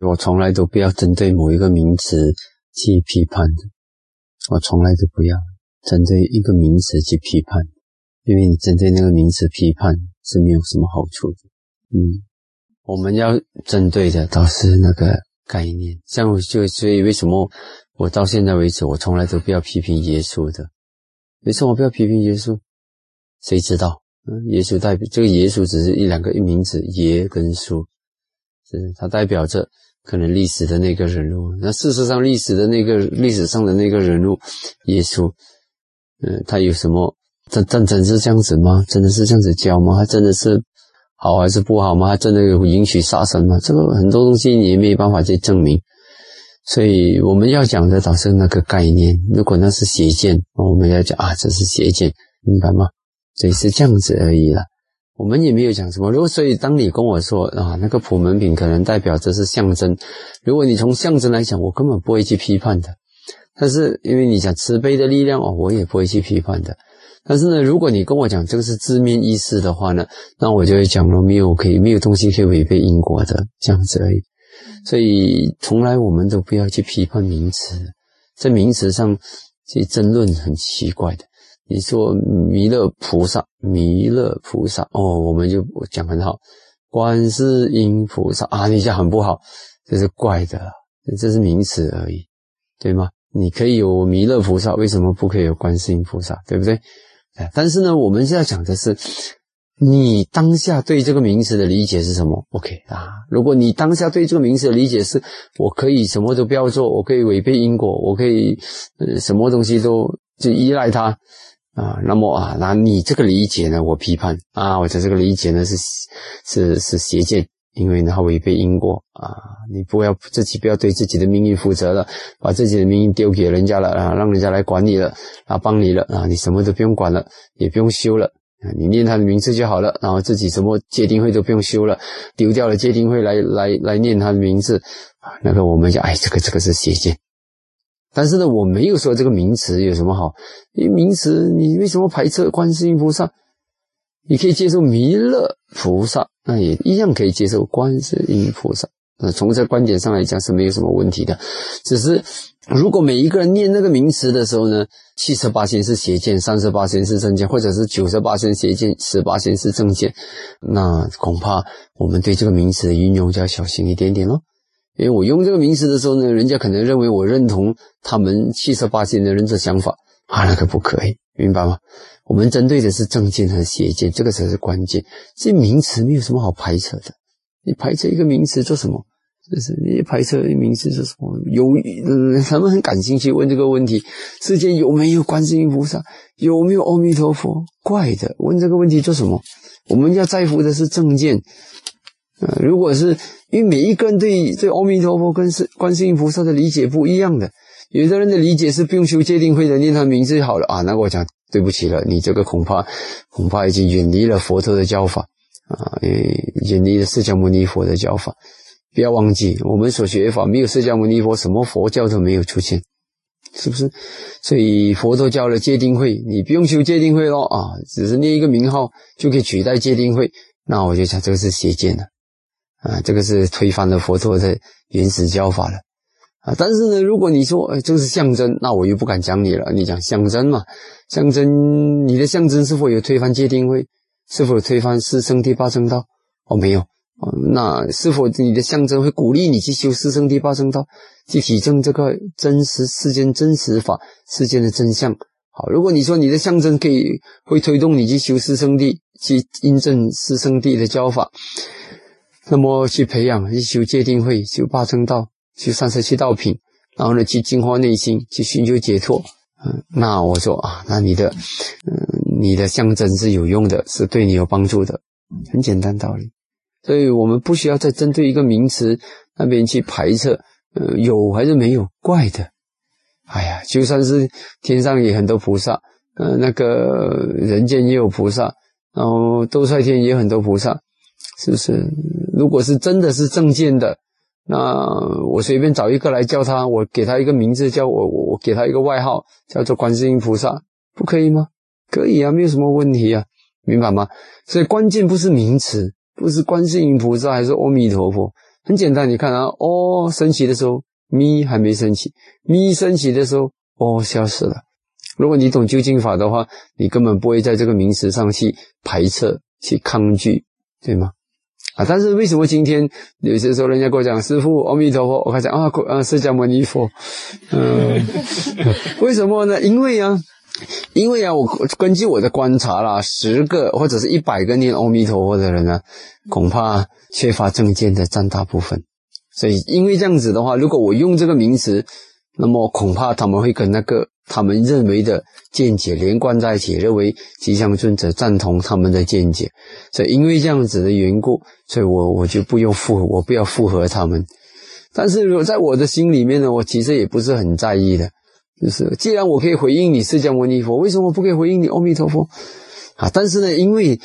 我从来都不要针对某一个名词去批判的，我从来都不要针对一个名词去批判，因为你针对那个名词批判是没有什么好处的。嗯，我们要针对的倒是那个概念。像我就所以为什么我到现在为止，我从来都不要批评耶稣的？为什么不要批评耶稣？谁知道？嗯，耶稣代表这个耶稣只是一两个一名字，耶跟稣，是它代表着可能历史的那个人物。那事实上，历史的那个历史上的那个人物，耶稣，嗯，他有什么？真真真是这样子吗？真的是这样子教吗？他真的是好还是不好吗？他真的有允许杀生吗？这个很多东西你也没有办法去证明。所以我们要讲的倒是那个概念。如果那是邪见，我们要讲啊，这是邪见，明白吗？所以是这样子而已了，我们也没有讲什么。如果所以，当你跟我说啊，那个普门品可能代表这是象征，如果你从象征来讲，我根本不会去批判的。但是因为你讲慈悲的力量哦，我也不会去批判的。但是呢，如果你跟我讲这个是字面意思的话呢，那我就会讲了，没有可以没有东西可以违背因果的这样子而已。所以从来我们都不要去批判名词，在名词上去争论很奇怪的。你说弥勒菩萨，弥勒菩萨哦，我们就讲很好。观世音菩萨啊，你讲很不好，这是怪的，这是名词而已，对吗？你可以有弥勒菩萨，为什么不可以有观世音菩萨？对不对？哎，但是呢，我们现在讲的是你当下对这个名词的理解是什么？OK 啊，如果你当下对这个名词的理解是，我可以什么都不要做，我可以违背因果，我可以呃什么东西都就依赖它。啊，那么啊，那你这个理解呢？我批判啊，我的这个理解呢是是是邪见，因为它违背因果啊。你不要自己不要对自己的命运负责了，把自己的命运丢给人家了啊，让人家来管你了啊，帮你了啊，你什么都不用管了，也不用修了啊，你念他的名字就好了，然后自己什么界定会都不用修了，丢掉了界定会来来来念他的名字啊，那个我们讲，哎，这个这个是邪见。但是呢，我没有说这个名词有什么好。因为名词，你为什么排斥观世音菩萨？你可以接受弥勒菩萨，那也一样可以接受观世音菩萨。那从这观点上来讲是没有什么问题的。只是如果每一个人念那个名词的时候呢，七十八仙是邪见，三十八仙是正见，或者是九十八仙邪见，十八仙是正见，那恐怕我们对这个名词的运用就要小心一点点喽。因为我用这个名词的时候呢，人家可能认为我认同他们七十八线的人的想法啊，那个不可以，明白吗？我们针对的是正见和邪见，这个才是关键。这名词没有什么好排斥的，你排斥一个名词做什么？就是你排斥一个名词是什么？有，他们很感兴趣问这个问题：世间有没有观世音菩萨？有没有阿弥陀佛？怪的，问这个问题做什么？我们要在乎的是正见。呃，如果是因为每一个人对对阿弥陀佛跟是观世音菩萨的理解不一样的，有的人的理解是不用修戒定慧的，念他名字就好了啊。那我讲对不起了，你这个恐怕恐怕已经远离了佛陀的教法啊，远离了释迦牟尼佛的教法。不要忘记，我们所学法没有释迦牟尼佛，什么佛教都没有出现，是不是？所以佛陀教了戒定慧，你不用修戒定慧咯啊，只是念一个名号就可以取代戒定慧，那我就想这个是邪见了。啊，这个是推翻了佛陀的原始教法了，啊，但是呢，如果你说，哎，这个是象征，那我又不敢讲你了。你讲象征嘛，象征你的象征是否有推翻界定会？是否有推翻四圣第八圣道？哦，没有。那是否你的象征会鼓励你去修四圣第八圣道，去体证这个真实世间真实法世间的真相？好，如果你说你的象征可以会推动你去修四圣地，去印证四圣地的教法。那么去培养，去修戒定慧，修八正道，修三十七道品，然后呢，去净化内心，去寻求解脱。嗯，那我说啊，那你的，嗯，你的象征是有用的，是对你有帮助的，很简单道理。所以我们不需要再针对一个名词那边去排斥，呃，有还是没有，怪的。哎呀，就算是天上也很多菩萨，呃，那个人间也有菩萨，然后斗率天也很多菩萨，是不是？如果是真的是正见的，那我随便找一个来叫他，我给他一个名字，叫我我给他一个外号，叫做观世音菩萨，不可以吗？可以啊，没有什么问题啊，明白吗？所以关键不是名词，不是观世音菩萨还是阿弥陀佛，很简单，你看啊，哦，升起的时候，咪还没升起，咪升起的时候，哦，消失了。如果你懂究竟法的话，你根本不会在这个名词上去排斥、去抗拒，对吗？啊！但是为什么今天有些时候人家跟我讲师傅阿弥陀佛，我开始啊啊释迦牟尼佛，嗯，为什么呢？因为啊，因为啊，我根据我的观察啦，十个或者是一百个念阿弥陀佛的人呢，恐怕缺乏正见的占大部分。所以因为这样子的话，如果我用这个名词，那么恐怕他们会跟那个。他们认为的见解连贯在一起，认为吉祥尊者赞同他们的见解，所以因为这样子的缘故，所以我我就不用附和，我不要附和他们。但是如果在我的心里面呢，我其实也不是很在意的，就是既然我可以回应你释迦牟尼佛，为什么不可以回应你阿弥陀佛？啊，但是呢，因为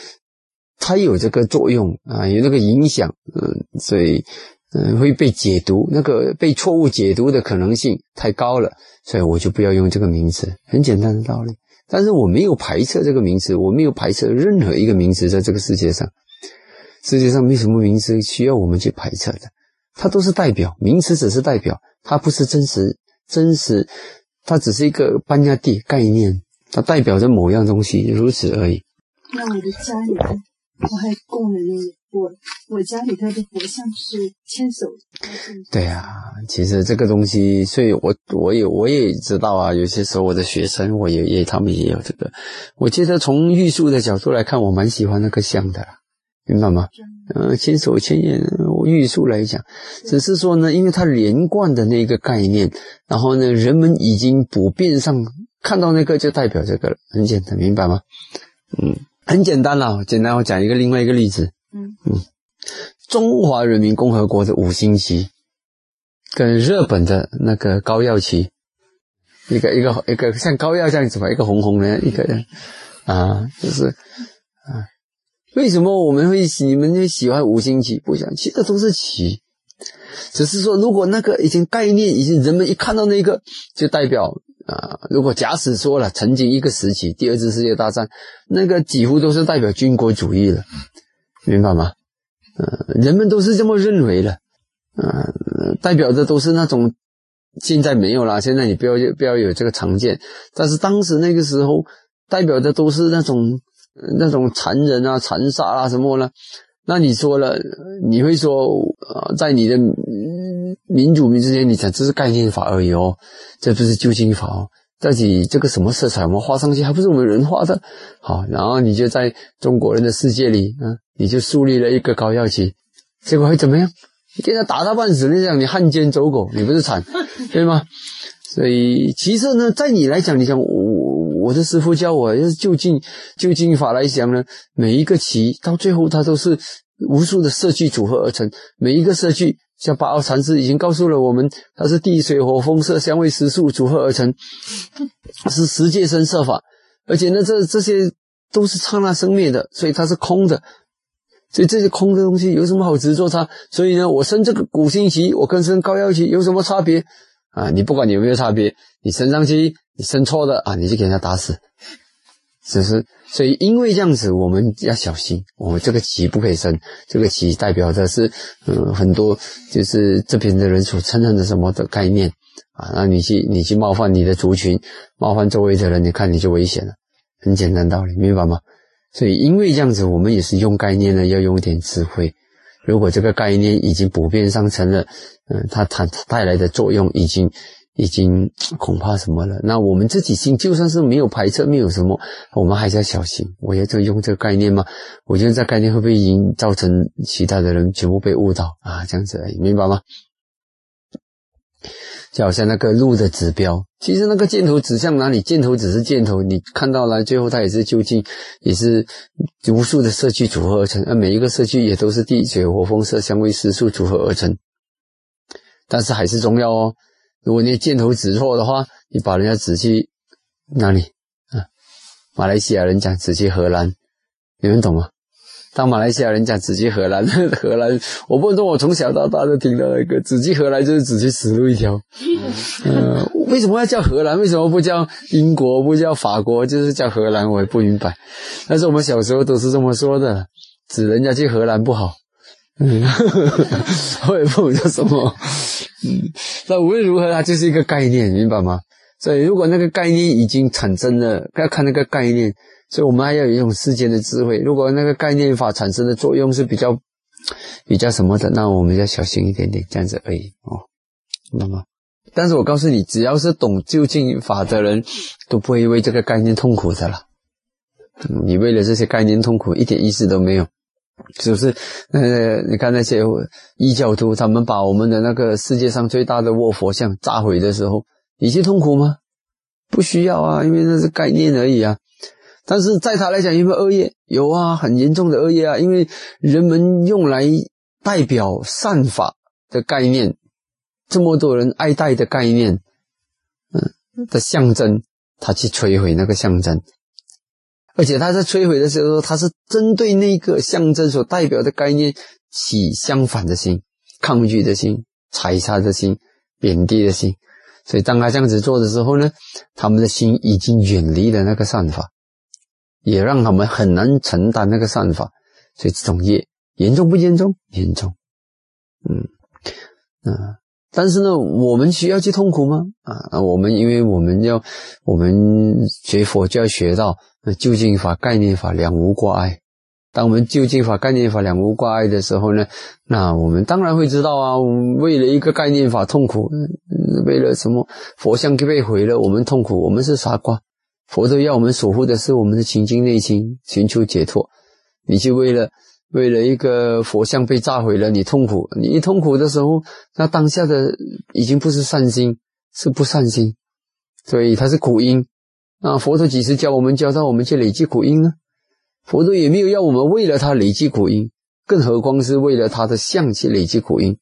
它有这个作用啊，有那个影响，嗯，所以。嗯，会被解读，那个被错误解读的可能性太高了，所以我就不要用这个名词，很简单的道理。但是我没有排斥这个名词，我没有排斥任何一个名词在这个世界上，世界上没什么名词需要我们去排斥的，它都是代表，名词只是代表，它不是真实，真实，它只是一个搬家地概念，它代表着某样东西，如此而已。那我的家里，我还供了那我我家里头的佛像是牵手。对啊，其实这个东西，所以我我也我也知道啊。有些时候我的学生，我也也他们也有这个。我觉得从玉树的角度来看，我蛮喜欢那个像的，明白吗？嗯，千手千眼，玉树来讲，只是说呢，因为它连贯的那个概念，然后呢，人们已经普遍上看到那个就代表这个了，很简单，明白吗？嗯，很简单了，简单，我讲一个另外一个例子。嗯，中华人民共和国的五星旗，跟日本的那个高耀旗，一个一个一个像高耀这样子吧，一个红红的，一个啊，就是啊，为什么我们会你们会喜欢五星旗？不想，其实都是旗，只是说如果那个已经概念，已经人们一看到那个，就代表啊，如果假使说了曾经一个时期，第二次世界大战，那个几乎都是代表军国主义了。明白吗？呃，人们都是这么认为的，呃，代表的都是那种现在没有了，现在你不要不要有这个常见。但是当时那个时候，代表的都是那种那种残忍啊、残杀啊什么呢？那你说了，你会说呃，在你的民主民之间，你讲这是概念法而已哦，这不是究竟法哦。到底这个什么色彩我们画上去，还不是我们人画的？好，然后你就在中国人的世界里，嗯，你就树立了一个高耀旗，结果会怎么样？你给他打到半死，你讲你汉奸走狗，你不是惨，对吗？所以其实呢，在你来讲，你讲我我的师傅教我，要是就近就近法来讲呢，每一个旗到最后它都是无数的色句组合而成，每一个色句。像八奥禅师已经告诉了我们，它是地水火风色香味食宿组合而成，是十界生色法，而且呢，这这些都是刹那生灭的，所以它是空的，所以这些空的东西有什么好执着它？所以呢，我生这个古星旗，我跟生高腰旗有什么差别啊？你不管你有没有差别，你升上去，你升错的啊，你就给人家打死。只是，所以因为这样子，我们要小心。我们这个旗不可以升，这个旗代表的是，嗯，很多就是这边的人所承认的什么的概念啊。那你去，你去冒犯你的族群，冒犯周围的人，你看你就危险了。很简单道理，明白吗？所以因为这样子，我们也是用概念呢，要用一点智慧。如果这个概念已经普遍上成了，嗯，它它带来的作用已经。已经恐怕什么了？那我们自己心就算是没有排斥，没有什么，我们还是要小心。我要这用这个概念吗？我觉得这概念会不会已经造成其他的人全部被误导啊？这样子，明白吗？就好像那个路的指标，其实那个箭头指向哪里？箭头只是箭头，你看到了，最后它也是究竟也是无数的社区组合而成，而每一个社区也都是地水火风色香味食宿组合而成，但是还是重要哦。如果你箭头指错的话，你把人家指去哪里啊？马来西亚人讲指去荷兰，你们懂吗？当马来西亚人讲只去荷兰，荷兰，我不能说我从小到大都听到那个只去荷兰就是只去死路一条。呃，为什么要叫荷兰？为什么不叫英国？不叫法国？就是叫荷兰，我也不明白。但是我们小时候都是这么说的，指人家去荷兰不好。嗯，我也不懂叫什么。嗯，那无论如何，它就是一个概念，明白吗？所以，如果那个概念已经产生了，要看那个概念。所以我们还要有一种世间的智慧。如果那个概念法产生的作用是比较比较什么的，那我们要小心一点点，这样子而已哦。那么，但是我告诉你，只要是懂究竟法的人，都不会为这个概念痛苦的了。你为了这些概念痛苦，一点意思都没有，是不是？呃，你看那些异教徒，他们把我们的那个世界上最大的卧佛像炸毁的时候，你去痛苦吗？不需要啊，因为那是概念而已啊。但是在他来讲，有没有恶业？有啊，很严重的恶业啊！因为人们用来代表善法的概念，这么多人爱戴的概念，嗯，的象征，他去摧毁那个象征，而且他在摧毁的时候，他是针对那个象征所代表的概念起相反的心、抗拒的心、踩杀的心、贬低的心。所以当他这样子做的时候呢，他们的心已经远离了那个善法。也让他们很难承担那个善法，所以这种业严重不严重？严重。嗯啊，但是呢，我们需要去痛苦吗？啊，我们因为我们要我们学佛就要学到究竟法、概念法两无挂碍。当我们究竟法、概念法两无挂碍的时候呢，那我们当然会知道啊，为了一个概念法痛苦，为了什么佛像被毁了，我们痛苦，我们是傻瓜。佛陀要我们守护的是我们的清净内心，寻求解脱。你就为了为了一个佛像被炸毁了，你痛苦。你一痛苦的时候，那当下的已经不是善心，是不善心，所以它是苦因。那佛陀几时教我们教到我们去累积苦因呢？佛陀也没有要我们为了他累积苦因，更何况是为了他的相去累积苦因。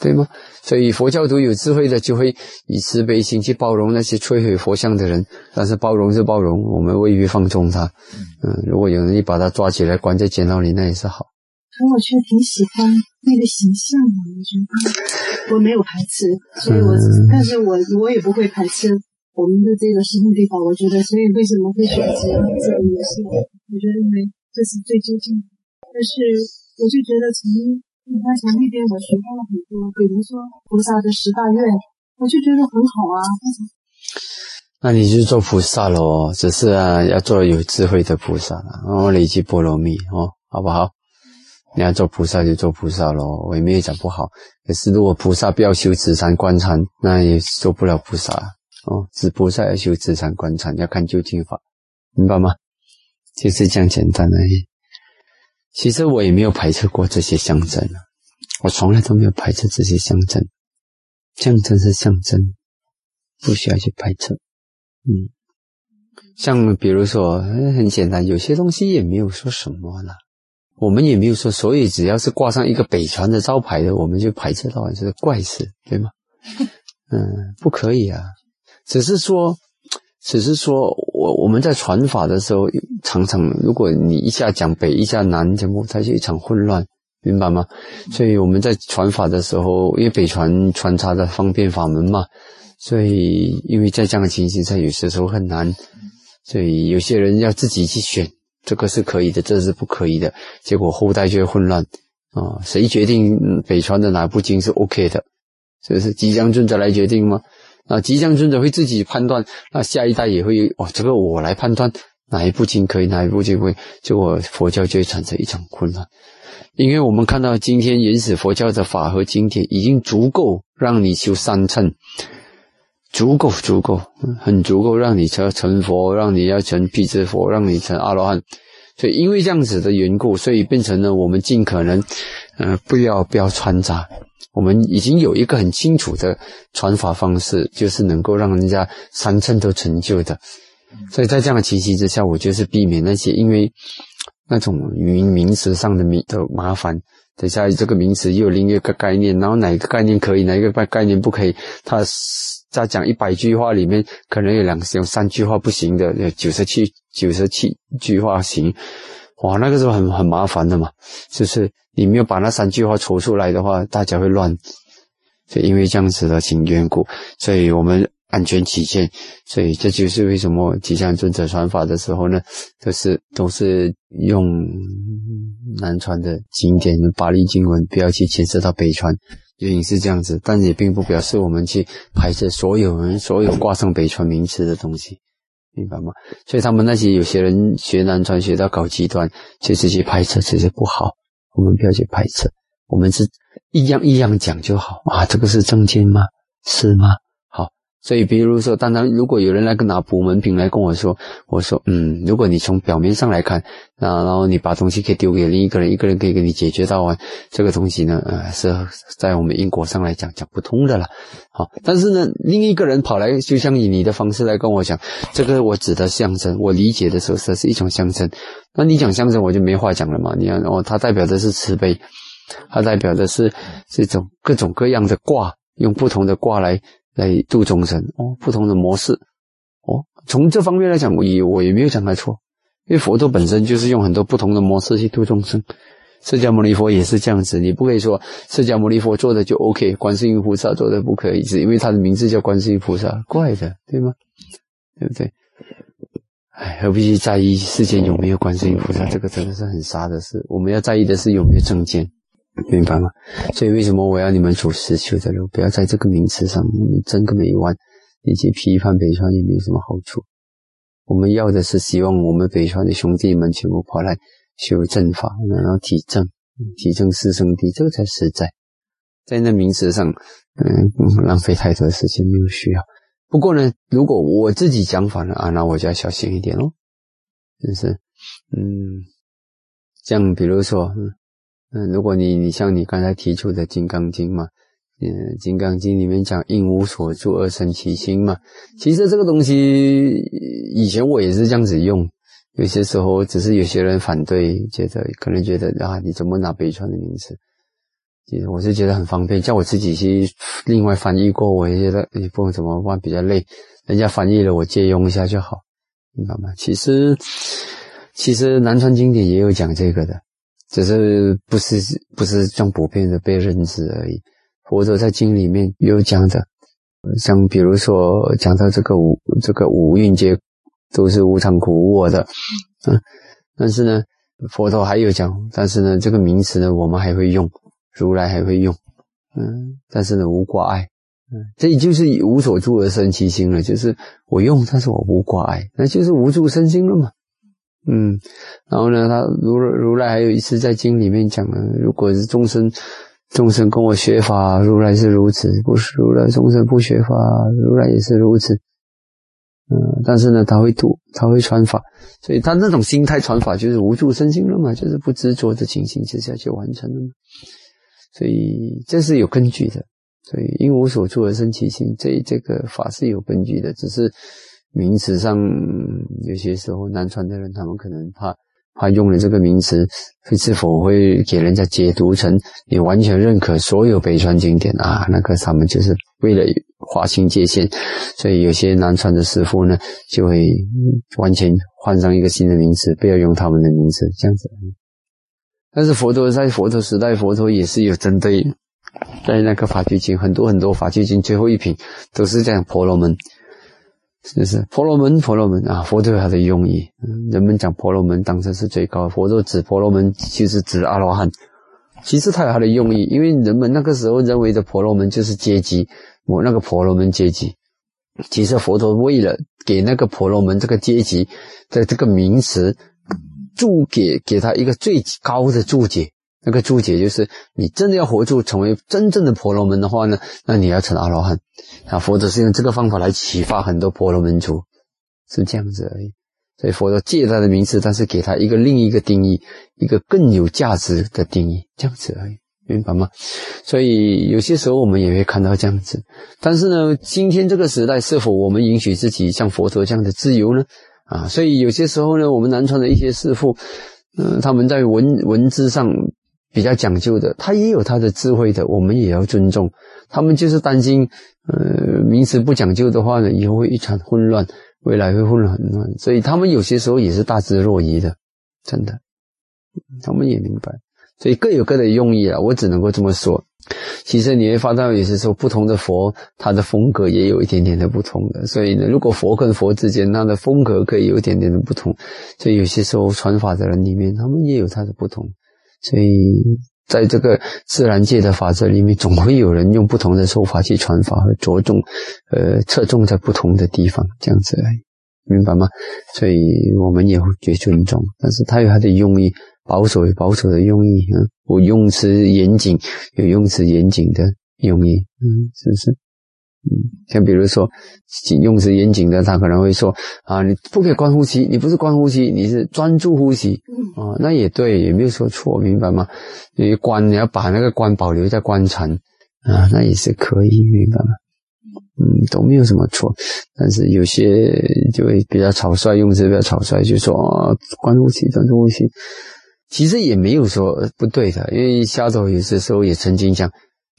对吗？所以佛教徒有智慧的就会以慈悲心去包容那些摧毁佛像的人，但是包容是包容，我们未必放纵他。嗯，如果有人一把他抓起来关在监牢里，那也是好。可我却挺喜欢那个形象的，我觉得我没有排斥，所以我，但是我我也不会排斥我们的这个师兄弟法。我觉得，所以为什么会选择这个也是，我觉得因为这是最究竟的。但是我就觉得从。你看，从那边我学到了很多，比如说菩萨的十大愿，我就觉得很好啊。那你就做菩萨喽，只是啊，要做有智慧的菩萨，然后累积波罗蜜哦，好不好？你要做菩萨就做菩萨喽，我也没有讲不好。可是如果菩萨不要修慈禅观禅，那也做不了菩萨哦。只菩萨要修慈禅观禅，要看究竟法，明白吗？就是这样简单而已。其实我也没有排斥过这些象征啊，我从来都没有排斥这些象征，象征是象征，不需要去排斥。嗯，像比如说很简单，有些东西也没有说什么了，我们也没有说，所以只要是挂上一个北传的招牌的，我们就排斥到这是怪事，对吗？嗯，不可以啊，只是说。只是说，我我们在传法的时候，常常如果你一下讲北，一下南，全部它就一场混乱，明白吗？所以我们在传法的时候，因为北传穿插的方便法门嘛，所以因为在这样的情形下，有些时候很难，所以有些人要自己去选，这个是可以的，这是不可以的，结果后代就会混乱啊！谁决定北传的哪部经是 OK 的？这是即将尊者来决定吗？啊，吉祥尊者会自己判断，那下一代也会哦，这个我来判断哪一部经可以，哪一部经会，结果佛教就会产生一场混乱。因为我们看到今天原始佛教的法和经典已经足够让你修三乘，足够足够，很足够让你成成佛，让你要成辟支佛，让你成阿罗汉。所以因为这样子的缘故，所以变成了我们尽可能，呃，不要不要穿插。我们已经有一个很清楚的传法方式，就是能够让人家三乘都成就的。所以在这样的情形之下，我就是避免那些因为那种语音名词上的名的麻烦。等下这个名词又有另一个概念，然后哪一个概念可以，哪一个概概念不可以？他在讲一百句话里面，可能有两有三句话不行的，有九十七九十七句话行。哇，那个是很很麻烦的嘛，就是你没有把那三句话抽出来的话，大家会乱。就因为这样子的情缘故，所以我们安全起见，所以这就是为什么吉祥尊者传法的时候呢，都是都是用南传的经典、巴利经文，不要去牵涉到北传，原因是这样子，但也并不表示我们去排斥所有人、所有挂上北传名词的东西，明白吗？所以他们那些有些人学南传学到搞极端，就是去排斥，其实不好。我们不要去排斥，我们是一样一样讲就好啊。这个是正经吗？是吗？所以，比如说，当然，如果有人来跟拿补门品来跟我说，我说，嗯，如果你从表面上来看，那然后你把东西可以丢给另一个人，一个人可以给你解决到啊，这个东西呢，呃，是在我们因果上来讲讲不通的了。好，但是呢，另一个人跑来，就像以你的方式来跟我讲，这个我指的象征，我理解的时候，这是一种象征。那你讲象征，我就没话讲了嘛。你看，哦，它代表的是慈悲，它代表的是这种各种各样的卦，用不同的卦来。来度众生哦，不同的模式哦，从这方面来讲，我也我也没有讲的错，因为佛陀本身就是用很多不同的模式去度众生，释迦牟尼佛也是这样子，你不可以说释迦牟尼佛做的就 OK，观世音菩萨做的不可以，是因为他的名字叫观世音菩萨，怪的，对吗？对不对？哎，何必去在意世间有没有观世音菩萨？这个真的是很傻的事，我们要在意的是有没有正见。明白吗？所以为什么我要你们走实修的路？不要在这个名词上争个没完，以及批判北川也没有什么好处。我们要的是希望我们北川的兄弟们全部跑来修正法，然后体证，体证四圣谛，这个才实在。在那名词上，嗯，浪费太多时间没有需要。不过呢，如果我自己讲法呢，啊，那我就要小心一点哦。就是，嗯，像比如说，嗯。如果你你像你刚才提出的《金刚经》嘛，嗯，《金刚经》里面讲“应无所住而生其心”嘛，其实这个东西以前我也是这样子用，有些时候只是有些人反对，觉得可能觉得啊，你怎么拿北川的名字？其实我是觉得很方便，叫我自己去另外翻译过，我也觉得也不用怎么办，比较累，人家翻译了我借用一下就好，明白吗？其实其实南传经典也有讲这个的。只是不是不是这样普遍的被认知而已。佛陀在经里面有讲的，像比如说讲到这个五这个五蕴皆都是无常苦无我的，嗯，但是呢，佛陀还有讲，但是呢，这个名词呢，我们还会用，如来还会用，嗯，但是呢，无挂碍，嗯，这就是无所住而生其心了，就是我用，但是我无挂碍，那就是无住生心了嘛。嗯，然后呢，他如如来还有一次在经里面讲了，如果是众生，众生跟我学法，如来是如此；不是如来众生不学法，如来也是如此。嗯，但是呢，他会度，他会传法，所以他那种心态传法就是无助身心了嘛，就是不执着的情形之下就完成了嘛。所以这是有根据的，所以因无所住而生其心，这这个法是有根据的，只是。名词上有些时候，南传的人他们可能怕怕用了这个名词，会是否会给人家解读成你完全认可所有北传经典啊？那个他们就是为了划清界限，所以有些南传的师傅呢，就会完全换上一个新的名词，不要用他们的名字这样子。但是佛陀在佛陀时代，佛陀也是有针对，在那个法句经很多很多法句经最后一品都是这样婆罗门。就是婆罗门，婆罗门啊，佛陀有他的用意。人们讲婆罗门当成是最高，佛陀指婆罗门就是指阿罗汉。其实他有他的用意，因为人们那个时候认为的婆罗门就是阶级，我那个婆罗门阶级。其实佛陀为了给那个婆罗门这个阶级的这个名词注给给他一个最高的注解。那个注解就是，你真的要活住成为真正的婆罗门的话呢，那你要成阿罗汉啊。佛陀是用这个方法来启发很多婆罗门族，是这样子而已。所以佛陀借他的名字，但是给他一个另一个定义，一个更有价值的定义，这样子而已，明白吗？所以有些时候我们也会看到这样子。但是呢，今天这个时代，是否我们允许自己像佛陀这样的自由呢？啊，所以有些时候呢，我们南传的一些师父，嗯，他们在文文字上。比较讲究的，他也有他的智慧的，我们也要尊重。他们就是担心，呃，名词不讲究的话呢，以后会一场混乱，未来会混乱很乱。所以他们有些时候也是大智若愚的，真的，他们也明白。所以各有各的用意啊，我只能够这么说。其实你会发现，有些时候不同的佛，他的风格也有一点点的不同的。所以呢，如果佛跟佛之间，他的风格可以有一点点的不同。所以有些时候传法的人里面，他们也有他的不同。所以在这个自然界的法则里面，总会有人用不同的手法去传法和着重，呃，侧重在不同的地方，这样子而已，明白吗？所以我们也会去尊重，但是他有他的用意，保守有保守的用意，嗯，我用词严谨有用词严谨的用意，嗯，是不是？嗯，像比如说，用词严谨的，他可能会说啊，你不可以观呼吸，你不是观呼吸，你是专注呼吸。啊，那也对，也没有说错，明白吗？你观，你要把那个观保留在观禅啊，那也是可以，明白吗？嗯，都没有什么错。但是有些就会比较草率，用词比较草率，就说啊，关呼吸，专注呼吸。其实也没有说不对的，因为夏总有些时候也曾经讲。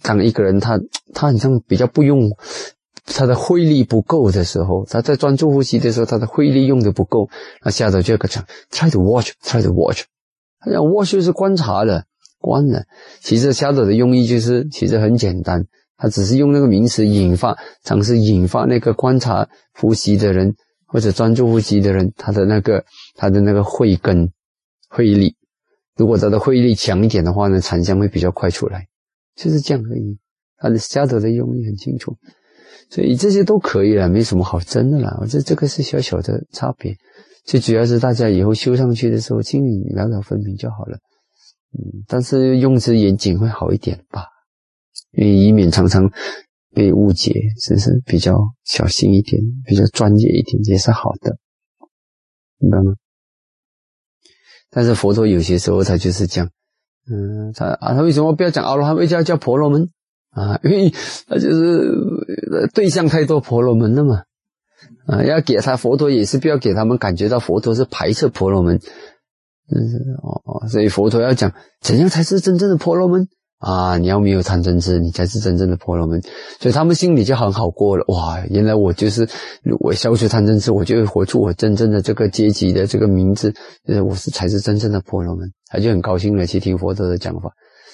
当一个人他他好像比较不用他的慧力不够的时候，他在专注呼吸的时候，他的慧力用的不够，那下头就个讲 try to watch，try to watch，他讲 watch 就是观察了，观了。其实下头的用意就是其实很简单，他只是用那个名词引发，尝试引发那个观察呼吸的人或者专注呼吸的人，他的那个他的那个慧根慧力，如果他的慧力强一点的话呢，禅香会比较快出来。就是这样而已，他的下头的用意很清楚，所以这些都可以了，没什么好争的了。我这这个是小小的差别，最主要是大家以后修上去的时候，清理两了分明就好了。嗯，但是用词严谨会好一点吧，因为以免常常被误解，只是比较小心一点，比较专业一点也是好的，明白吗？但是佛陀有些时候他就是这样。嗯，他啊，他为什么不要讲阿罗汉，为什么要叫婆罗门啊？因为他就是对象太多婆罗门了嘛。啊，要给他佛陀也是不要给他们感觉到佛陀是排斥婆罗门。嗯，哦哦，所以佛陀要讲怎样才是真正的婆罗门。啊！你要没有贪嗔痴，你才是真正的婆罗门，所以他们心里就很好过了。哇！原来我就是我消除贪嗔痴，我就会活出我真正的这个阶级的这个名字，呃，我是才是真正的婆罗门，他就很高兴的去听佛陀的讲法。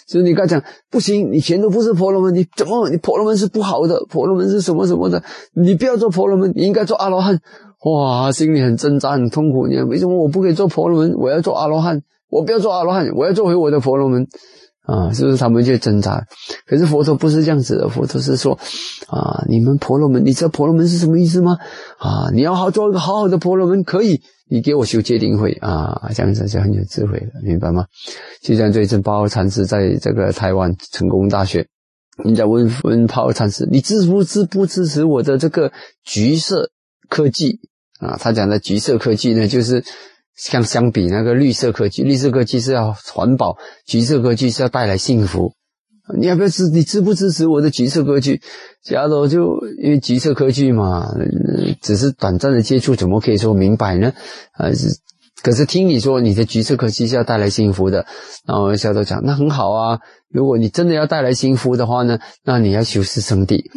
所以你刚讲不行，你全都不是婆罗门，你怎么你婆罗门是不好的？婆罗门是什么什么的？你不要做婆罗门，你应该做阿罗汉。哇！心里很挣扎，很痛苦。你为什么我不可以做婆罗门？我要做阿罗汉，我不要做阿罗汉，我要做回我的婆罗门。啊，是不是他们就挣扎？可是佛陀不是这样子的，佛陀是说，啊，你们婆罗门，你知道婆罗门是什么意思吗？啊，你要好做一个好好的婆罗门，可以，你给我修戒定慧啊，这样子就很有智慧了，明白吗？就像最近八号禅师在这个台湾成功大学，人家问问八号禅师，你支不支不支持我的这个橘色科技啊？他讲的橘色科技呢，就是。相相比那个绿色科技，绿色科技是要环保，橘色科技是要带来幸福。你要不要支？你支不支持我的橘色科技？假如就因为橘色科技嘛，只是短暂的接触，怎么可以说明白呢？啊，是，可是听你说你的橘色科技是要带来幸福的，然后小豆讲那很好啊。如果你真的要带来幸福的话呢，那你要修四圣地。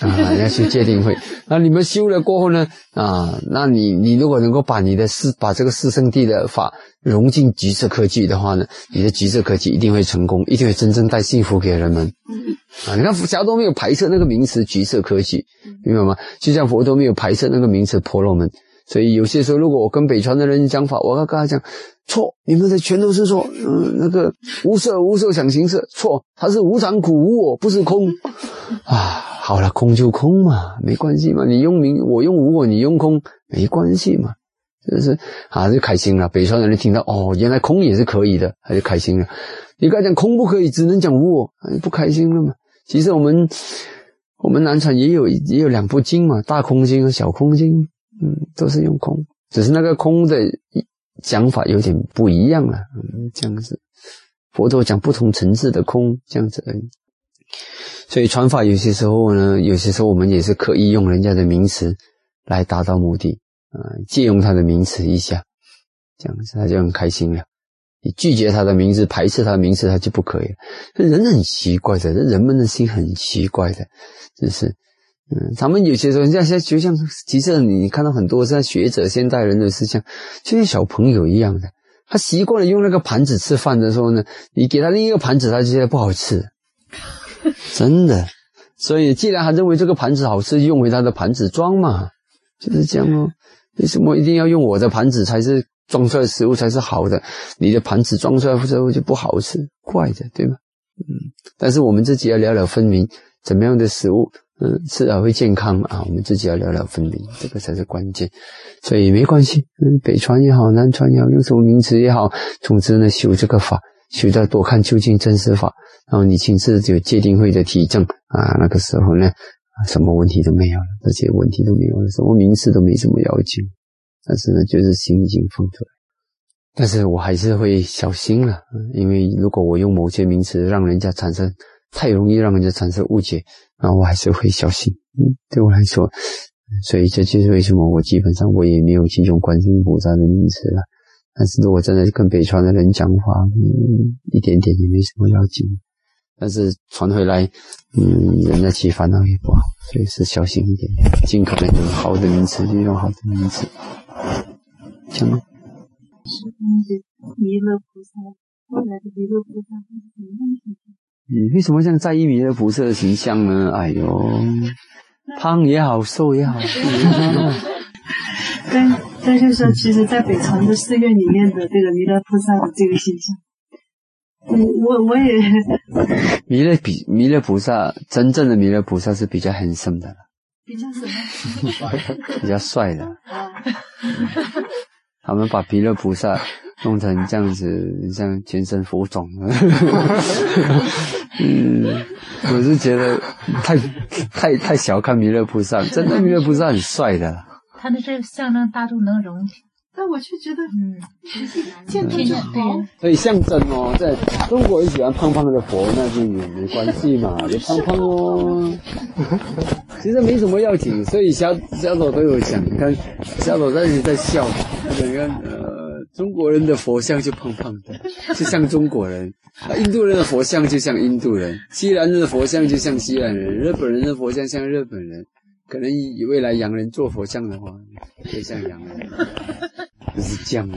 啊，要去界定会，那你们修了过后呢？啊，那你你如果能够把你的四把这个四圣地的法融进橘色科技的话呢，你的橘色科技一定会成功，一定会真正带幸福给人们。啊，你看佛都没有排斥那个名词橘色科技，明白吗？就像佛都没有排斥那个名词婆罗门。所以有些时候，如果我跟北川的人讲法，我要跟他讲错，你们的全都是错。嗯，那个无色无受想行识错，它是无常苦无我，不是空啊。好了，空就空嘛，没关系嘛。你用名，我用无我，你用空，没关系嘛，是不是？啊，就开心了。北川人听到哦，原来空也是可以的，他就开心了。你刚讲空不可以，只能讲无我，不开心了嘛。其实我们我们南传也有也有两部经嘛，大空经和小空经，嗯，都是用空，只是那个空的讲法有点不一样了。嗯，这样子，佛陀讲不同层次的空，这样子而已。所以传法有些时候呢，有些时候我们也是可以用人家的名词来达到目的，啊，借用他的名词一下，这样子他就很开心了。你拒绝他的名字，排斥他的名字，他就不可以了。人很奇怪的，人们的心很奇怪的，就是，嗯，他们有些时候像像就像，其实你看到很多像学者、现代人的是像，就像小朋友一样的，他习惯了用那个盘子吃饭的时候呢，你给他另一个盘子，他就觉得不好吃。真的，所以既然他认为这个盘子好吃，用回他的盘子装嘛，就是这样哦。为什么一定要用我的盘子才是装出来食物才是好的，你的盘子装出来之后就不好吃，怪的，对吗？嗯，但是我们自己要了了分明，怎么样的食物，嗯，吃了会健康啊？我们自己要了了分明，这个才是关键。所以没关系，嗯，北传也好，南传也好，用什么名词也好，总之呢，修这个法，修到多看究竟真实法，然后你亲自有界定会的体证啊，那个时候呢，什么问题都没有了，这些问题都没有了，什么名词都没什么要求。但是呢，就是心已经放出来，但是我还是会小心了，因为如果我用某些名词让人家产生太容易让人家产生误解，然后我还是会小心。嗯，对我来说，所以这就是为什么我基本上我也没有去用观世音菩萨的名词了。但是如果真的跟北川的人讲话，嗯，一点点也没什么要紧。但是传回来，嗯，人家起烦恼也不好，所以是小心一点，尽可能用好的名词就用好的名词。讲吗？是弥勒菩萨，后来的弥勒菩萨是什么样子？你为什么这样在意弥勒菩萨的形象呢？哎呦，胖也好，瘦也好。但但是说，其实，在北传的寺院里面的这个弥勒菩萨的这个形象，我我我也。弥勒比弥勒菩萨，真正的弥勒菩萨是比较很深的了。比较什么？比较帅的。他们把弥勒菩萨弄成这样子，像全身浮肿。嗯，我是觉得太太太小看弥勒菩萨，真的弥勒菩萨很帅的。他的这个象征大众能容。但我却觉得，嗯，见着就好。所以象征哦，在中国人喜欢胖胖的佛，那就也没关系嘛，就胖胖哦。其实没什么要紧，所以小小朵都有讲，你看小朵在在笑，你看呃，中国人的佛像就胖胖的，就像中国人；印度人的佛像就像印度人，西兰人的佛像就像西兰人，日本人的佛像像日本人。可能以未来洋人做佛像的话，会像洋人，不是这样的。